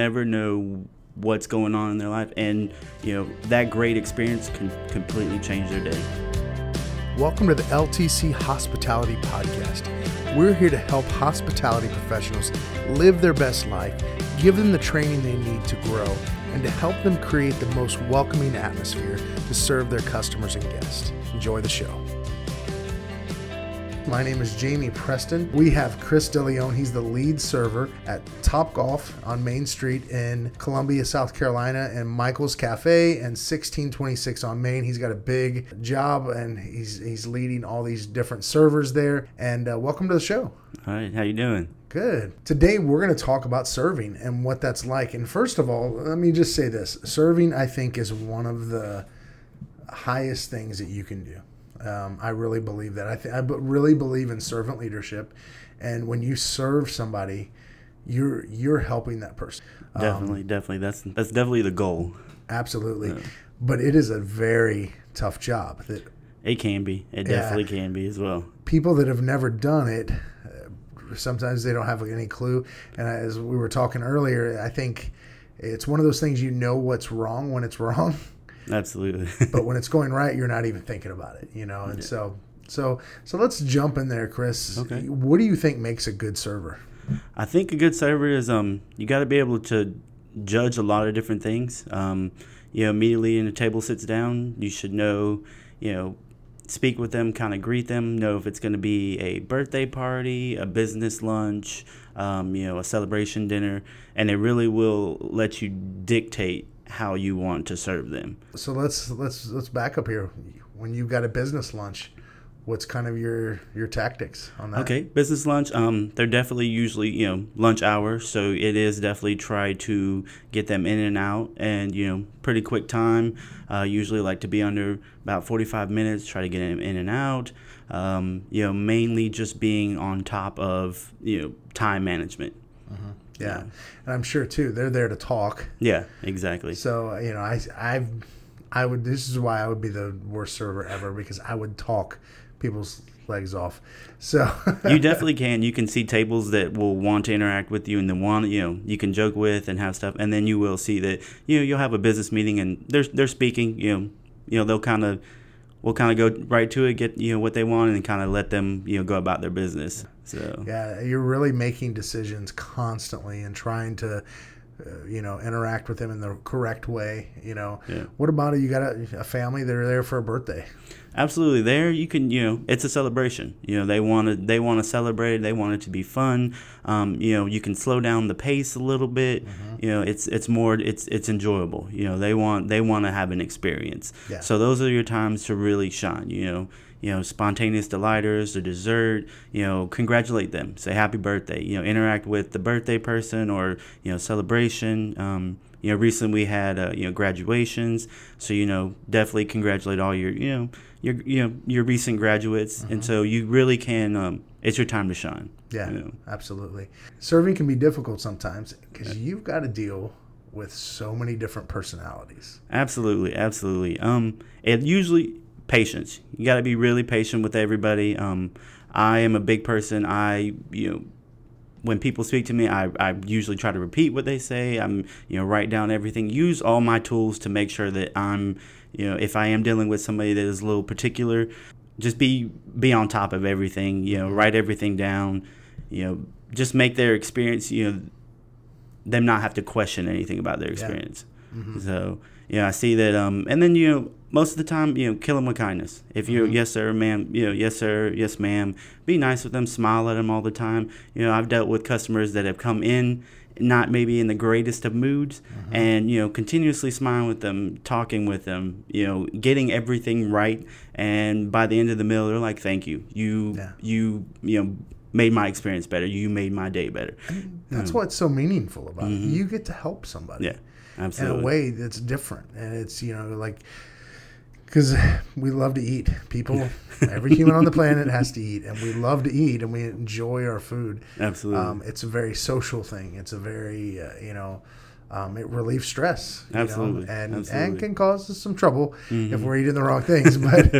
never know what's going on in their life, and you know that great experience can completely change their day. Welcome to the LTC Hospitality Podcast. We're here to help hospitality professionals live their best life, give them the training they need to grow, and to help them create the most welcoming atmosphere to serve their customers and guests. Enjoy the show. My name is Jamie Preston. We have Chris DeLeon. He's the lead server at Top Golf on Main Street in Columbia, South Carolina, and Michael's Cafe and 1626 on Main. He's got a big job and he's he's leading all these different servers there. And uh, welcome to the show. All right, how you doing? Good. Today we're going to talk about serving and what that's like. And first of all, let me just say this: serving, I think, is one of the highest things that you can do. Um, I really believe that. I, th- I really believe in servant leadership, and when you serve somebody, you're you're helping that person. Um, definitely, definitely. That's that's definitely the goal. Absolutely, yeah. but it is a very tough job. That it can be. It definitely yeah, can be as well. People that have never done it, uh, sometimes they don't have any clue. And as we were talking earlier, I think it's one of those things you know what's wrong when it's wrong. Absolutely. but when it's going right, you're not even thinking about it, you know. And yeah. so, so, so let's jump in there, Chris. Okay. What do you think makes a good server? I think a good server is um you got to be able to judge a lot of different things. Um, you know, immediately when the table sits down, you should know, you know, speak with them, kind of greet them, know if it's going to be a birthday party, a business lunch, um, you know, a celebration dinner, and it really will let you dictate how you want to serve them. So let's let's let's back up here. When you've got a business lunch, what's kind of your your tactics on that? Okay, business lunch. Um, they're definitely usually you know lunch hour, so it is definitely try to get them in and out, and you know pretty quick time. Uh, usually like to be under about forty five minutes. Try to get them in and out. Um, you know, mainly just being on top of you know time management. Mm-hmm. Yeah. And I'm sure too, they're there to talk. Yeah, exactly. So, you know, I, I've, I would, this is why I would be the worst server ever because I would talk people's legs off. So you definitely can. You can see tables that will want to interact with you and the one you know you can joke with and have stuff, and then you will see that you know you'll have a business meeting and they're they're speaking. You know, you know they'll kind of we'll kind of go right to it, get you know what they want, and kind of let them you know go about their business. So yeah, you're really making decisions constantly and trying to. Uh, you know, interact with them in the correct way. You know, yeah. what about it? You got a, a family that are there for a birthday. Absolutely, there you can you know it's a celebration. You know they want to they want to celebrate. They want it to be fun. Um, you know you can slow down the pace a little bit. Mm-hmm. You know it's it's more it's it's enjoyable. You know they want they want to have an experience. Yeah. So those are your times to really shine. You know you know spontaneous delighters the dessert you know congratulate them say happy birthday you know interact with the birthday person or you know celebration um, you know recently we had uh, you know graduations so you know definitely congratulate all your you know your you know your recent graduates, mm-hmm. and so you really can. Um, it's your time to shine. Yeah, you know? absolutely. Serving can be difficult sometimes because yeah. you've got to deal with so many different personalities. Absolutely, absolutely. Um, and usually patience. You got to be really patient with everybody. Um, I am a big person. I you know when people speak to me, I, I usually try to repeat what they say. I'm, you know, write down everything. Use all my tools to make sure that I'm, you know, if I am dealing with somebody that is a little particular, just be be on top of everything. You know, write everything down. You know, just make their experience. You know, them not have to question anything about their experience. Yeah. Mm-hmm. So, yeah, I see that. Um, and then you know, most of the time, you know, kill them with kindness. If you're mm-hmm. yes sir, ma'am, you know, yes sir, yes ma'am, be nice with them, smile at them all the time. You know, I've dealt with customers that have come in not maybe in the greatest of moods mm-hmm. and you know continuously smiling with them talking with them you know getting everything right and by the end of the meal they're like thank you you yeah. you you know made my experience better you made my day better and that's what's so meaningful about mm-hmm. it you get to help somebody yeah absolutely in a way that's different and it's you know like because we love to eat. People, every human on the planet has to eat, and we love to eat, and we enjoy our food. Absolutely, um, it's a very social thing. It's a very uh, you know. Um, it relieves stress, absolutely, know, and absolutely. and can cause us some trouble mm-hmm. if we're eating the wrong things. But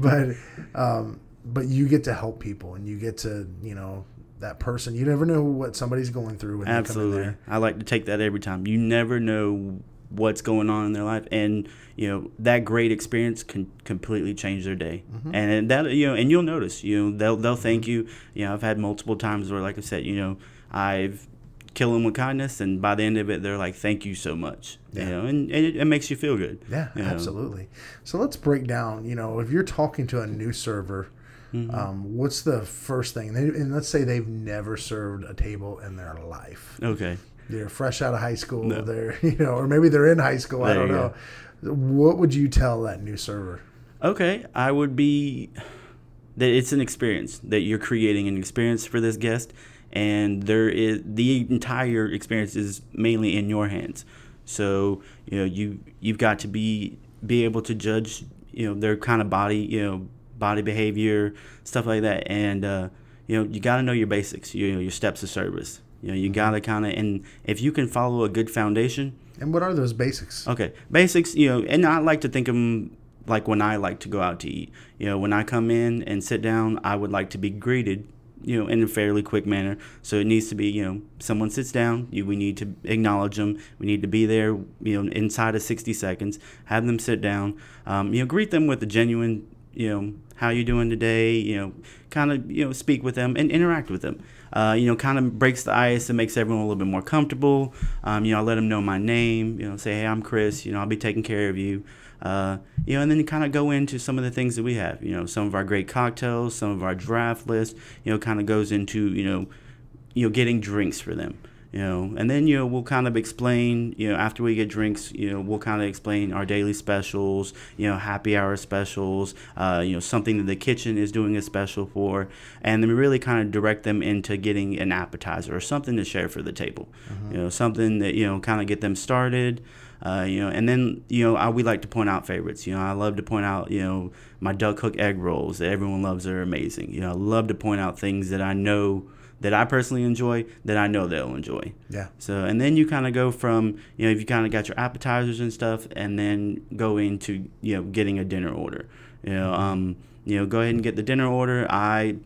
but um, but you get to help people, and you get to you know that person. You never know what somebody's going through when Absolutely. they come in there. I like to take that every time. You never know what's going on in their life and you know that great experience can completely change their day Mm-hmm. and that you know and you'll notice you know they'll they'll thank you you know i've had multiple times where like i said you know i've killed them with kindness and by the end of it they're like thank you so much Yeah. you know and, and it, it makes you feel good Yeah, you know. absolutely. So let's break down. You know, if you're talking to a new server, Mm-hmm. um, what's the first thing? They, and let's say they've never served a table in their life. okay They're fresh out of high school. No. They're you know, or maybe they're in high school. I don't know. What would you tell that new server? Okay, I would be that it's an experience that you're creating an experience for this guest, and there is the entire experience is mainly in your hands. So you know you you've got to be be able to judge you know their kind of body you know body behavior stuff like that, and uh, you know you got to know your basics. You know your steps of service. You know you got to kind of and if you can follow a good foundation, And what are those basics? Okay, basics, you know, and I like to think of them like when I like to go out to eat. You know, when I come in and sit down, I would like to be greeted, you know, in a fairly quick manner. So it needs to be, you know, someone sits down, you, we need to acknowledge them. We need to be there, you know, inside of 60 seconds, have them sit down, um, you know, greet them with a genuine, you know, how you doing today, you know, kind of, you know, speak with them and interact with them. Uh, you know, kind of breaks the ice and makes everyone a little bit more comfortable. Um, you know, I let them know my name. You know, say, hey, I'm Chris. You know, I'll be taking care of you. Uh, you know, and then you kind of go into some of the things that we have. You know, some of our great cocktails, some of our draft list. You know, kind of goes into you know, you know, getting drinks for them. You know, and then you know we'll kind of explain. You know, after we get drinks, you know, we'll kind of explain our daily specials. You know, happy hour specials. Uh, you know, something that the kitchen is doing a special for, and then we really kind of direct them into getting an appetizer or something to share for the table. You know, something that you know kind of get them started. Uh, you know, and then you know, I, we like to point out favorites. You know, I love to point out you know my duck hook egg rolls that everyone loves. They're amazing. You know, I love to point out things that I know that I personally enjoy that I know they'll enjoy. Yeah. So and then you kind of go from you know if you kind of got your appetizers and stuff, and then go into you know getting a dinner order. You know, um, you know, go ahead and get the dinner order. I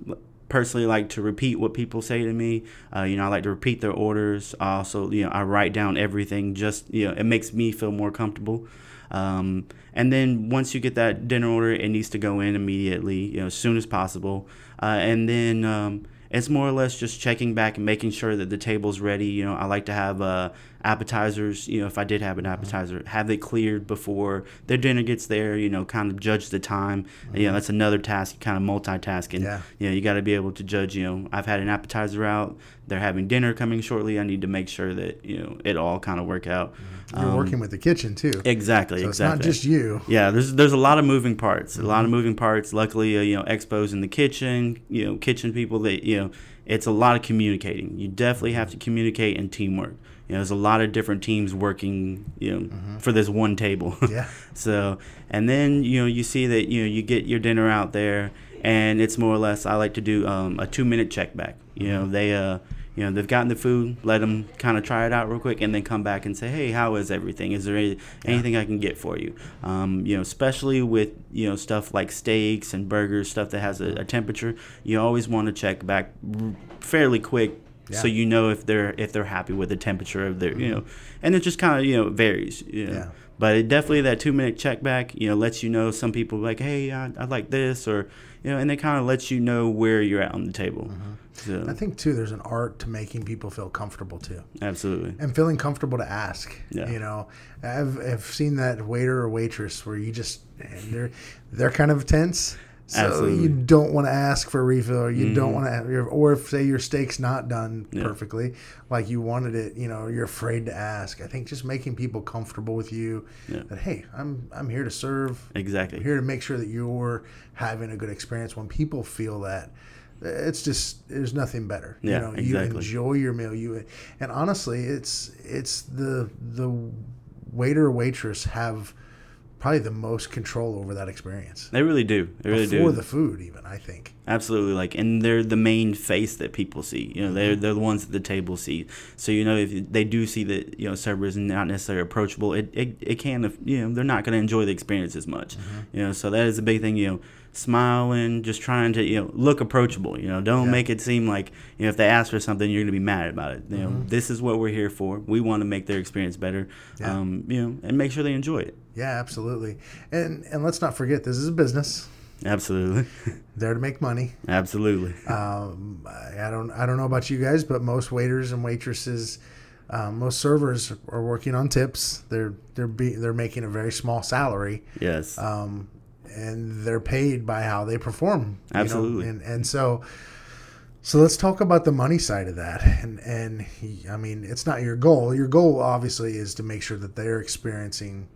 personally like to repeat what people say to me. Uh, you know, I like to repeat their orders. Also, you know, I write down everything. Just you know, it makes me feel more comfortable. Um, and then once you get that dinner order, it needs to go in immediately, you know, as soon as possible. Uh, and then um, it's more or less just checking back and making sure that the table's ready. You know, I like to have uh, appetizers. You know, if I did have an appetizer, have it cleared before their dinner gets there. You know, kind of judge the time. You know, that's another task. Kind of multitasking. Yeah. You know, you got to be able to judge. You know, I've had an appetizer out. They're having dinner coming shortly. I need to make sure that you know it all kind of work out. You're Um, working with the kitchen too. Exactly. so it's exactly. not just you. Yeah, there's there's a lot of moving parts. A lot of moving parts. Luckily, uh, you know, expos in the kitchen, you know, kitchen people that you know, it's a lot of communicating. You definitely have to communicate and teamwork. You know, there's a lot of different teams working, you know, for this one table. Yeah. so, and then you know, you see that you know you get your dinner out there, and it's more or less. I like to do um, a two minute check back. You know, they uh. You know they've gotten the food. Let them kind of try it out real quick, and then come back and say, "Hey, how is everything? Is there any, anything I can get for you?" Um, you know, especially with you know stuff like steaks and burgers, stuff that has a, a temperature. You always want to check back r- fairly quick, so you know if they're if they're happy with the temperature of their you know, and it just kind of you know varies. You know. Yeah. But it definitely that two minute check back, you know, lets you know some people like, hey, I, I like this, or you know, and it kind of lets you know where you're at on the table. Mm-hmm. So I think too, there's an art to making people feel comfortable too. absolutely, and feeling comfortable to ask. Yeah. You know, I've, I've seen that waiter or waitress where you just they're they're kind of tense. So Absolutely. you don't want to ask for a refill, or you don't mm-hmm. want to, or if say your steak's not done Yeah. perfectly, like you wanted it, you know, you're afraid to ask. I think just making people comfortable with you, Yeah. that hey, I'm I'm here to serve, exactly. I'm here to make sure that you're having a good experience. When people feel that, it's just there's nothing better. Yeah, you know, you enjoy your meal. You and honestly, it's it's the the waiter or waitress have probably the most control over that experience They really do. They really before do. the food. Even I think. Absolutely, like, and they're the main face that people see. You know, they're Mm-hmm. they're the ones that the table see. So you know, if they do see that you know server is not necessarily approachable, it it, it can you know they're not going to enjoy the experience as much. Mm-hmm. You know, so that is a big thing. You know, smiling, just trying to you know look approachable. You know, don't Yeah. make it seem like you know if they ask for something, you're gonna be mad about it. You know, Mm-hmm. this is what we're here for. We want to make their experience better. Yeah. Um, you know, and make sure they enjoy it. Yeah, absolutely. And and let's not forget this is a business. Absolutely, There to make money. absolutely. Um, I I don't I don't know about you guys, but most waiters and waitresses, um, most servers are working on tips. They're they're be, they're making a very small salary, Yes. um, and they're paid by how they perform. you know? Absolutely. And and so. So let's talk about the money side of that, and and I mean it's not your goal. Your goal obviously is to make sure that they're experiencing,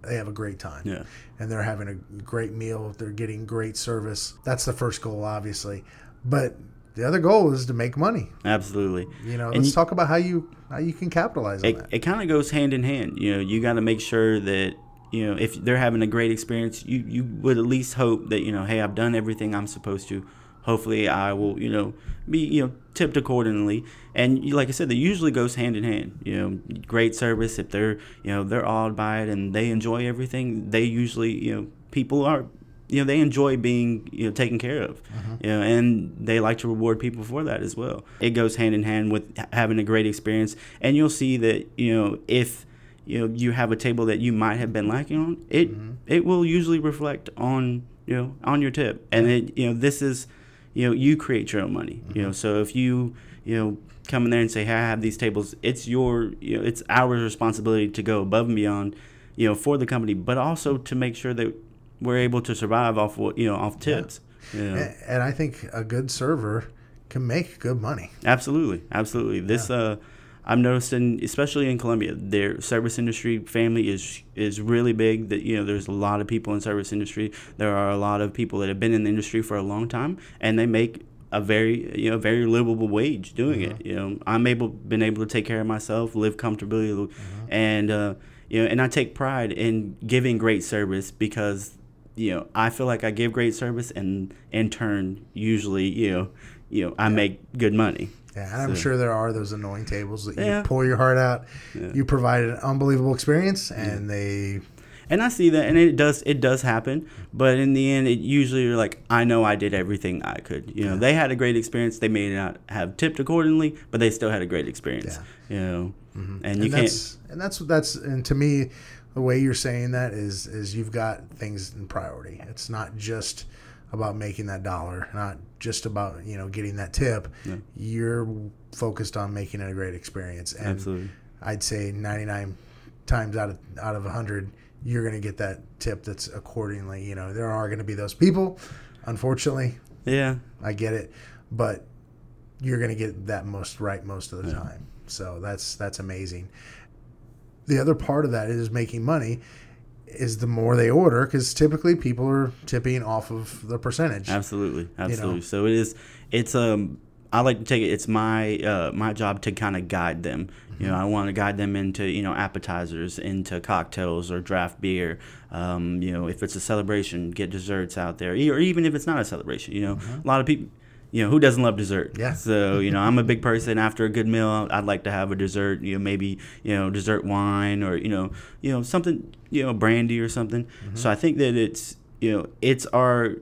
they have a great time yeah. and they're having a great meal. They're getting great service. That's the first goal, obviously. But the other goal is to make money. Absolutely. You know, And let's you- talk about how you how you can capitalize on it, that. it kind of goes hand in hand. You know, you got to make sure that you know if they're having a great experience, you you would at least hope that you know, hey, I've done everything I'm supposed to. Hopefully, I will you know be you know tipped accordingly. And you, like I said, that usually goes hand in hand. You know, great service if they're you know they're awed by it and they enjoy everything. They usually you know people are you know they enjoy being you know taken care of mm-hmm. you know and they like to reward people for that as well it goes hand in hand with having a great experience and you'll see that you know if you know you have a table that you might have been lacking on it it will usually reflect on you know on your tip. And it you know this is you know you create your own money you know. So if you you know come in there and say hey i have these tables it's your you know it's our responsibility to go above and beyond you know for the company but also to make sure that we're able to survive off what you know off tips you know. A- And I think a good server can make good money. Absolutely, absolutely. This uh, I've noticed, in especially in Columbia, their service industry family is is really big. That you know, there's a lot of people in service industry. There are a lot of people that have been in the industry for a long time, and they make a very you know very livable wage doing it. You know, I'm able been able to take care of myself, live comfortably, and uh, you know, and I take pride in giving great service because you know I feel like I give great service, and in turn, usually you know you know I make good money. Yeah, and I'm So- sure there are those annoying tables that you Yeah. pour your heart out. Yeah. You provide an unbelievable experience, and they And I see that, and it does it does happen. But in the end, it usually you're like, I know I did everything I could. You know, they had a great experience. They may not have tipped accordingly, but they still had a great experience. You know, mm-hmm. and you and can't. and that's that's and to me the way you're saying that is is you've got things in priority it's not just about making that dollar not just about you know getting that tip No. you're focused on making it a great experience and Absolutely. i'd say 99 times out of out of 100 you're going to get that tip that's accordingly you know there are going to be those people unfortunately Yeah. I get it, but you're going to get that most right most of the Yeah. time. So that's that's amazing. The other part of that is making money is the more they order because typically people are tipping off of the percentage. Absolutely, absolutely. So it is. It's um. I like to take it. It's my uh, my job to kind of guide them. You know, I want to guide them into you know appetizers, into cocktails or draft beer. Um, you know, if it's a celebration, get desserts out there, or even if it's not a celebration. You know, a lot of people. You know, who doesn't love dessert? Yeah. So you know, I'm a big person. After a good meal, I'd like to have a dessert. You know, maybe you know dessert wine or you know you know something you know brandy or something. Mm-hmm. So I think that it's you know it's our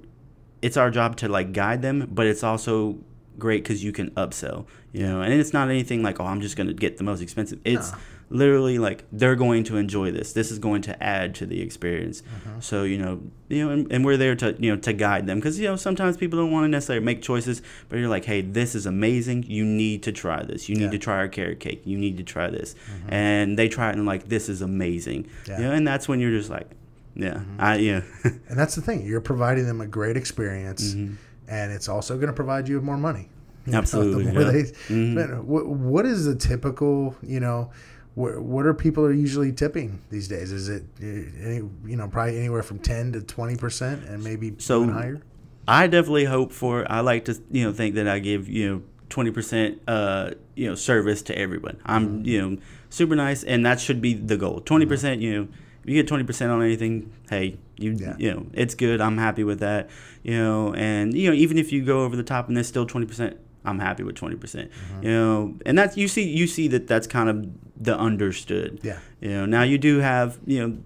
it's our job to like guide them, but it's also great because you can upsell, you know, and it's not anything like, oh, I'm just going to get the most expensive. It's No. Literally like they're going to enjoy this. This is going to add to the experience. Uh-huh. So, you know, you know, and, and we're there to, you know, to guide them because, you know, sometimes people don't want to necessarily make choices, but you're like, hey, this is amazing. You need to try this. You need Yeah. to try our carrot cake. You need to try this. And they try it and like, this is amazing. Yeah. You know, and that's when you're just like, yeah, I, yeah. And that's the thing. You're providing them a great experience, and it's also going to provide you with more money. You know, Absolutely, the more yeah. they, Mhm. man, what, what is the typical, you know, what, what are people are usually tipping these days? Is it, any, you know, probably anywhere from 10 to 20% and maybe So- even higher? I definitely hope for. I like to you know think that I give you know twenty percent uh you know service to everyone. I'm Mm-hmm. you know super nice, and that should be the goal. Twenty percent, you know, if you get twenty percent on anything, hey, you Yeah. you know it's good. I'm happy with that. You know, and you know even if you go over the top and there's still twenty percent. I'm happy with twenty percent, Mm-hmm. you know, and that's you see you see that that's kind of the understood, Yeah. you know. Now you do have you know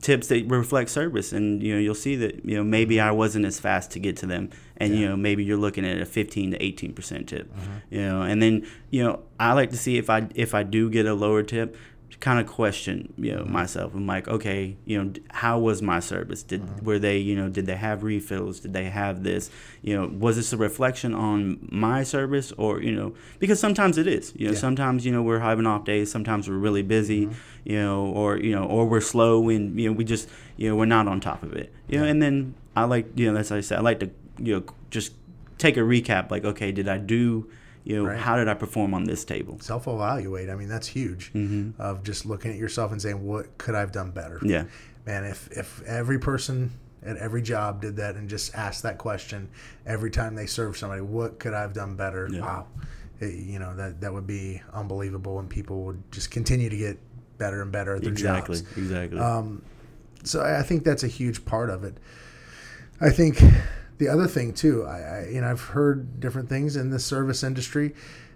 tips that reflect service and you know you'll see that you know maybe I wasn't as fast to get to them and yeah. you know maybe you're looking at a 15 to 18 percent tip mm-hmm. you know and then you know I like to see if I if I do get a lower tip kind of question you know mm-hmm. myself i'm like okay you know how was my service did mm-hmm. were they you know did they have refills did they have this you know was this a reflection on my service or you know because sometimes it is you know yeah. sometimes you know we're having off days sometimes we're really busy mm-hmm. you know or you know or we're slow and you know we just you know we're not on top of it you know and then i like you know that's like i said i like to you know just take a recap like okay did i do you know, right. how did I perform on this table? Self evaluate. I mean, that's huge. Mm-hmm. Of just looking at yourself and saying, what could I have done better? Yeah. Man, if if every person at every job did that and just asked that question every time they serve somebody, what could I have done better? Yeah. Wow. It, you know, that, that would be unbelievable and people would just continue to get better and better at their exactly, jobs. Exactly. Um, so I think that's a huge part of it. I think the other thing too, I, I, you know I've heard different things in the service industry.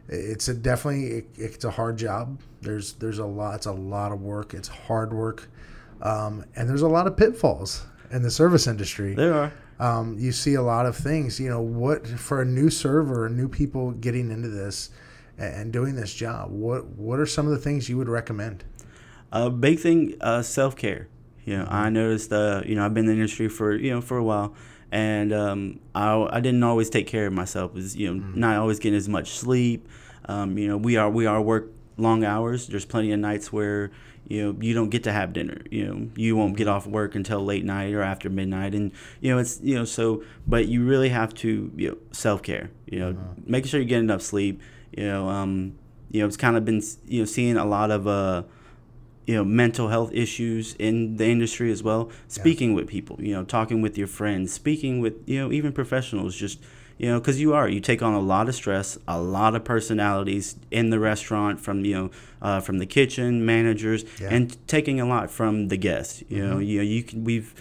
It's a definitely it, it's a hard job. There's there's a lot it's a lot of work. It's hard work, um, and there's a lot of pitfalls in the service industry. There are. Um, you see a lot of things. You know what for a new server, new people getting into this and doing this job. What what are some of the things you would recommend? A big thing, uh, self care. You know, I noticed. Uh, you know, I've been in the industry for you know for a while and um, I, I didn't always take care of myself. Was you know mm. not always getting as much sleep. Um, you know we are we are work long hours. There's plenty of nights where you know you don't get to have dinner. You know you won't get off work until late night or after midnight, and you know it's you know so. But you really have to you know self care. You know mm-hmm. making sure you get enough sleep. You know um, you know it's kind of been you know seeing a lot of uh you know mental health issues in the industry as well speaking yeah. with people you know talking with your friends speaking with you know even professionals just you know because you are you take on a lot of stress a lot of personalities in the restaurant from you know uh, from the kitchen managers yeah. and taking a lot from the guests you mm-hmm. know you know you can we've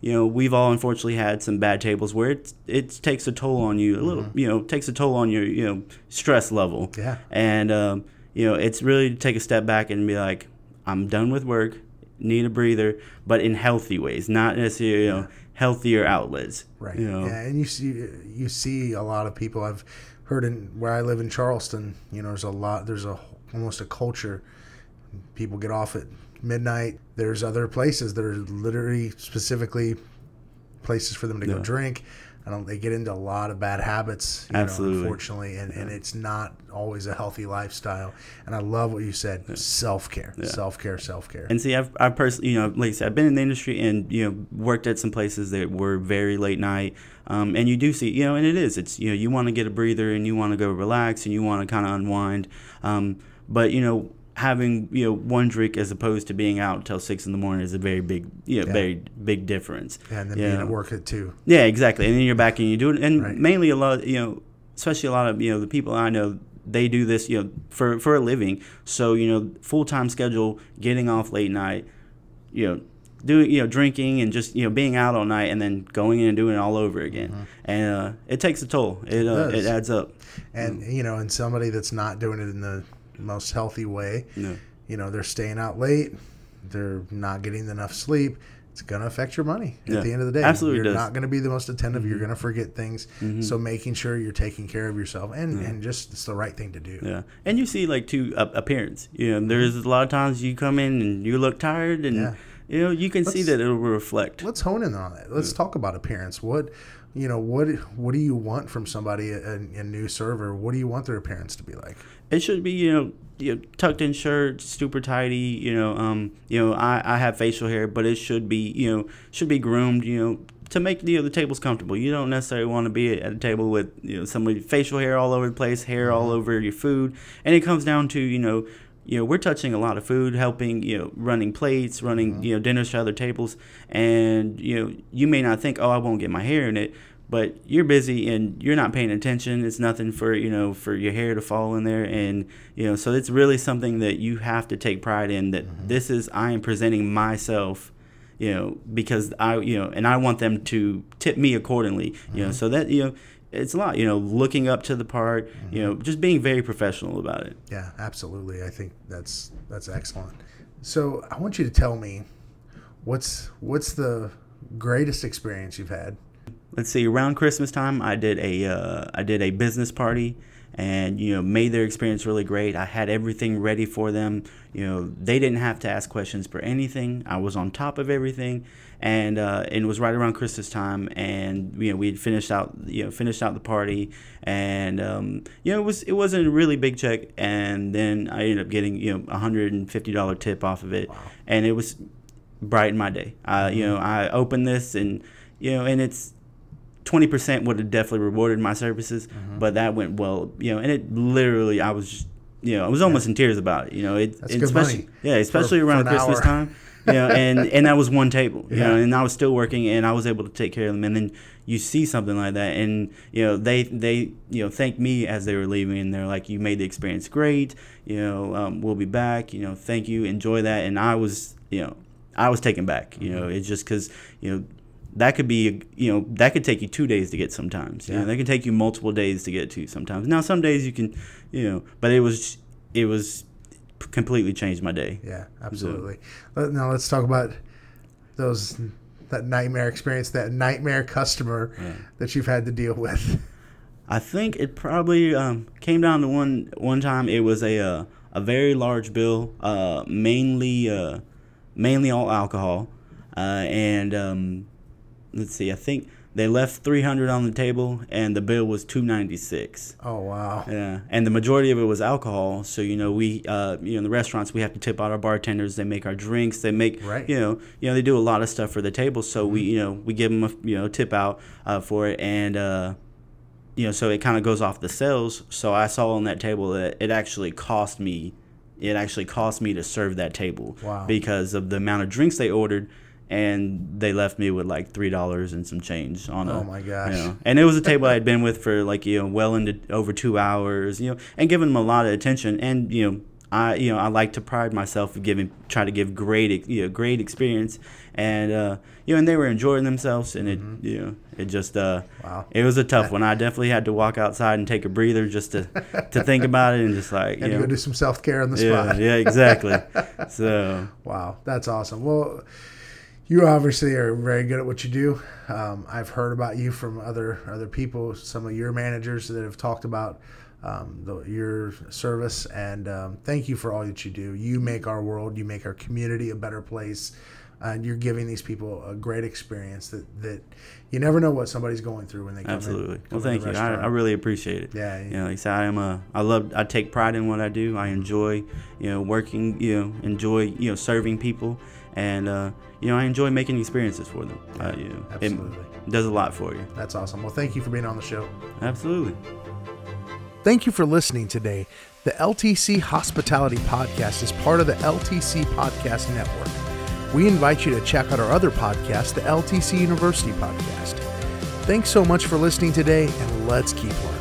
you know we've all unfortunately had some bad tables where it it takes a toll on you a little mm-hmm. you know takes a toll on your you know stress level yeah and um, you know it's really to take a step back and be like I'm done with work, need a breather, but in healthy ways, not necessarily you know yeah. healthier outlets. Right. You know? Yeah, and you see you see a lot of people. I've heard in where I live in Charleston. You know, there's a lot. There's a almost a culture. People get off at midnight. There's other places that are literally specifically places for them to yeah. go drink. I don't. They get into a lot of bad habits, Absolutely. Know, unfortunately, and, yeah. and it's not always a healthy lifestyle. And I love what you said: yeah. self care, yeah. self care, self care. And see, I've, I've personally, you know, like I said, I've been in the industry and you know worked at some places that were very late night. Um, and you do see, you know, and it is. It's you know, you want to get a breather and you want to go relax and you want to kind of unwind. Um, but you know, having you know one drink as opposed to being out until six in the morning is a very big you know, yeah. very big difference. Yeah, and then being at work at two. Yeah, exactly. And then you're back and you do it, and right. mainly a lot, you know, especially a lot of you know the people I know they do this you know for for a living. So you know full time schedule, getting off late night, you know. Doing you know drinking and just you know being out all night and then going in and doing it all over again mm-hmm. and uh, it takes a toll it uh, it, it adds up and you know and somebody that's not doing it in the most healthy way. No. You know, they're staying out late, they're not getting enough sleep. It's going to affect your money at the end of the day. Absolutely, you're does. not going to be the most attentive. Mm-hmm. You're going to forget things. Mm-hmm. So making sure you're taking care of yourself and, and just it's the right thing to do. Yeah, and you see like to uh, appearance. You know, there's a lot of times you come in and you look tired and. Yeah. You know, you can let's, see that it'll reflect. Let's hone in on it. Let's yeah. talk about appearance. What, you know, what what do you want from somebody, a, a new server? What do you want their appearance to be like? It should be, you know, you know, tucked in shirt, super tidy. You know, um, you know, I, I have facial hair, but it should be, you know, should be groomed. You know, to make you know, the tables comfortable. You don't necessarily want to be at a table with you know somebody facial hair all over the place, hair all mm-hmm. over your food, and it comes down to you know. You know, we're touching a lot of food, helping, you know, running plates, running, mm-hmm. you know, dinners to other tables. And, you know, you may not think, oh, I won't get my hair in it but you're busy and you're not paying attention it's nothing for you know for your hair to fall in there and you know so it's really something that you have to take pride in that mm-hmm. this is i am presenting myself you know because i you know and i want them to tip me accordingly mm-hmm. you know mm-hmm. so that you know it's a lot you know looking up to the part mm-hmm. you know just being very professional about it. Yeah absolutely. I think that's that's excellent. So i want you to tell me What's what's the greatest experience you've had? let's see around christmas time i did a uh, I did a business party and you know made their experience really great. I had everything ready for them. You know they didn't have to ask questions for anything. I was on top of everything and uh, and it was right around christmas time and you know we had finished out you know finished out the party and um, you know it was it wasn't a really big check and then i ended up getting you know a hundred and fifty dollar tip off of it wow. and it was brightened my day uh, you know i opened this and you know and it's twenty percent would have definitely rewarded my services, mm-hmm. but that went well, you know, and it literally I was just you know, I was almost yeah. in tears about it. You know, it especially money yeah, especially for, around for Christmas hour. time. You know, and and that was one table. You yeah. know, and I was still working, and I was able to take care of them. And then you see something like that, and you know, they they you know thank me as they were leaving, and they're like, "You made the experience great. You know, um, we'll be back. You know, thank you, enjoy that." And I was you know, I was taken back. You know, mm-hmm. it's just because you know that could be you know that could take you two days to get sometimes. Yeah, that can take you multiple days to get to sometimes. Now some days you can, you know, but it was it was completely changed my day. Yeah, absolutely. So, now let's talk about those that nightmare experience, that nightmare customer yeah. that you've had to deal with. I think it probably um, came down to one one time. It was a uh, a very large bill, uh, mainly uh, mainly all alcohol, uh, and um, let's see, I think they left 300 on the table and the bill was 296 oh wow. Yeah and the majority of it was alcohol. So you know we uh, you know in the restaurants we have to tip out our bartenders. They make our drinks. They make right. you know you know they do a lot of stuff for the table. So mm-hmm. we you know we give them a you know tip out uh, for it. And uh, you know so it kind of goes off the sales. So i saw on that table that it actually cost me it actually cost me to serve that table wow. because of the amount of drinks they ordered and they left me with like three dollars and some change on a. Oh my gosh! You know, and it was a table I had been with for like you know well into over two hours, you know, and giving them a lot of attention, and you know. I you know I like to pride myself of giving try to give great you know great experience and uh, you know and they were enjoying themselves and it mm-hmm. you know it just uh wow. it was a tough one I definitely had to walk outside and take a breather just to to think about it and just like and you know, do some self care on the spot yeah yeah exactly so wow that's awesome well you obviously are very good at what you do. Um, I've heard about you from other other people, some of your managers that have talked about um, the, your service, and um, thank you for all that you do. You make our world, you make our community a better place, and you're giving these people a great experience that that you never know what somebody's going through when they come absolutely. In, come well, thank you. I, I, really appreciate it. Yeah, yeah. You know, like I said, I am a. I love. I take pride in what I do. I enjoy, you know, working. You know, enjoy, you know, serving people and uh, you know I enjoy making experiences for them. Uh, you know, Absolutely, it does a lot for you. That's awesome. Well, thank you for being on the show. Absolutely. Thank you for listening today. The LTC Hospitality Podcast is part of the LTC Podcast Network. We invite you to check out our other podcast, the LTC University Podcast. Thanks so much for listening today, and let's keep learning.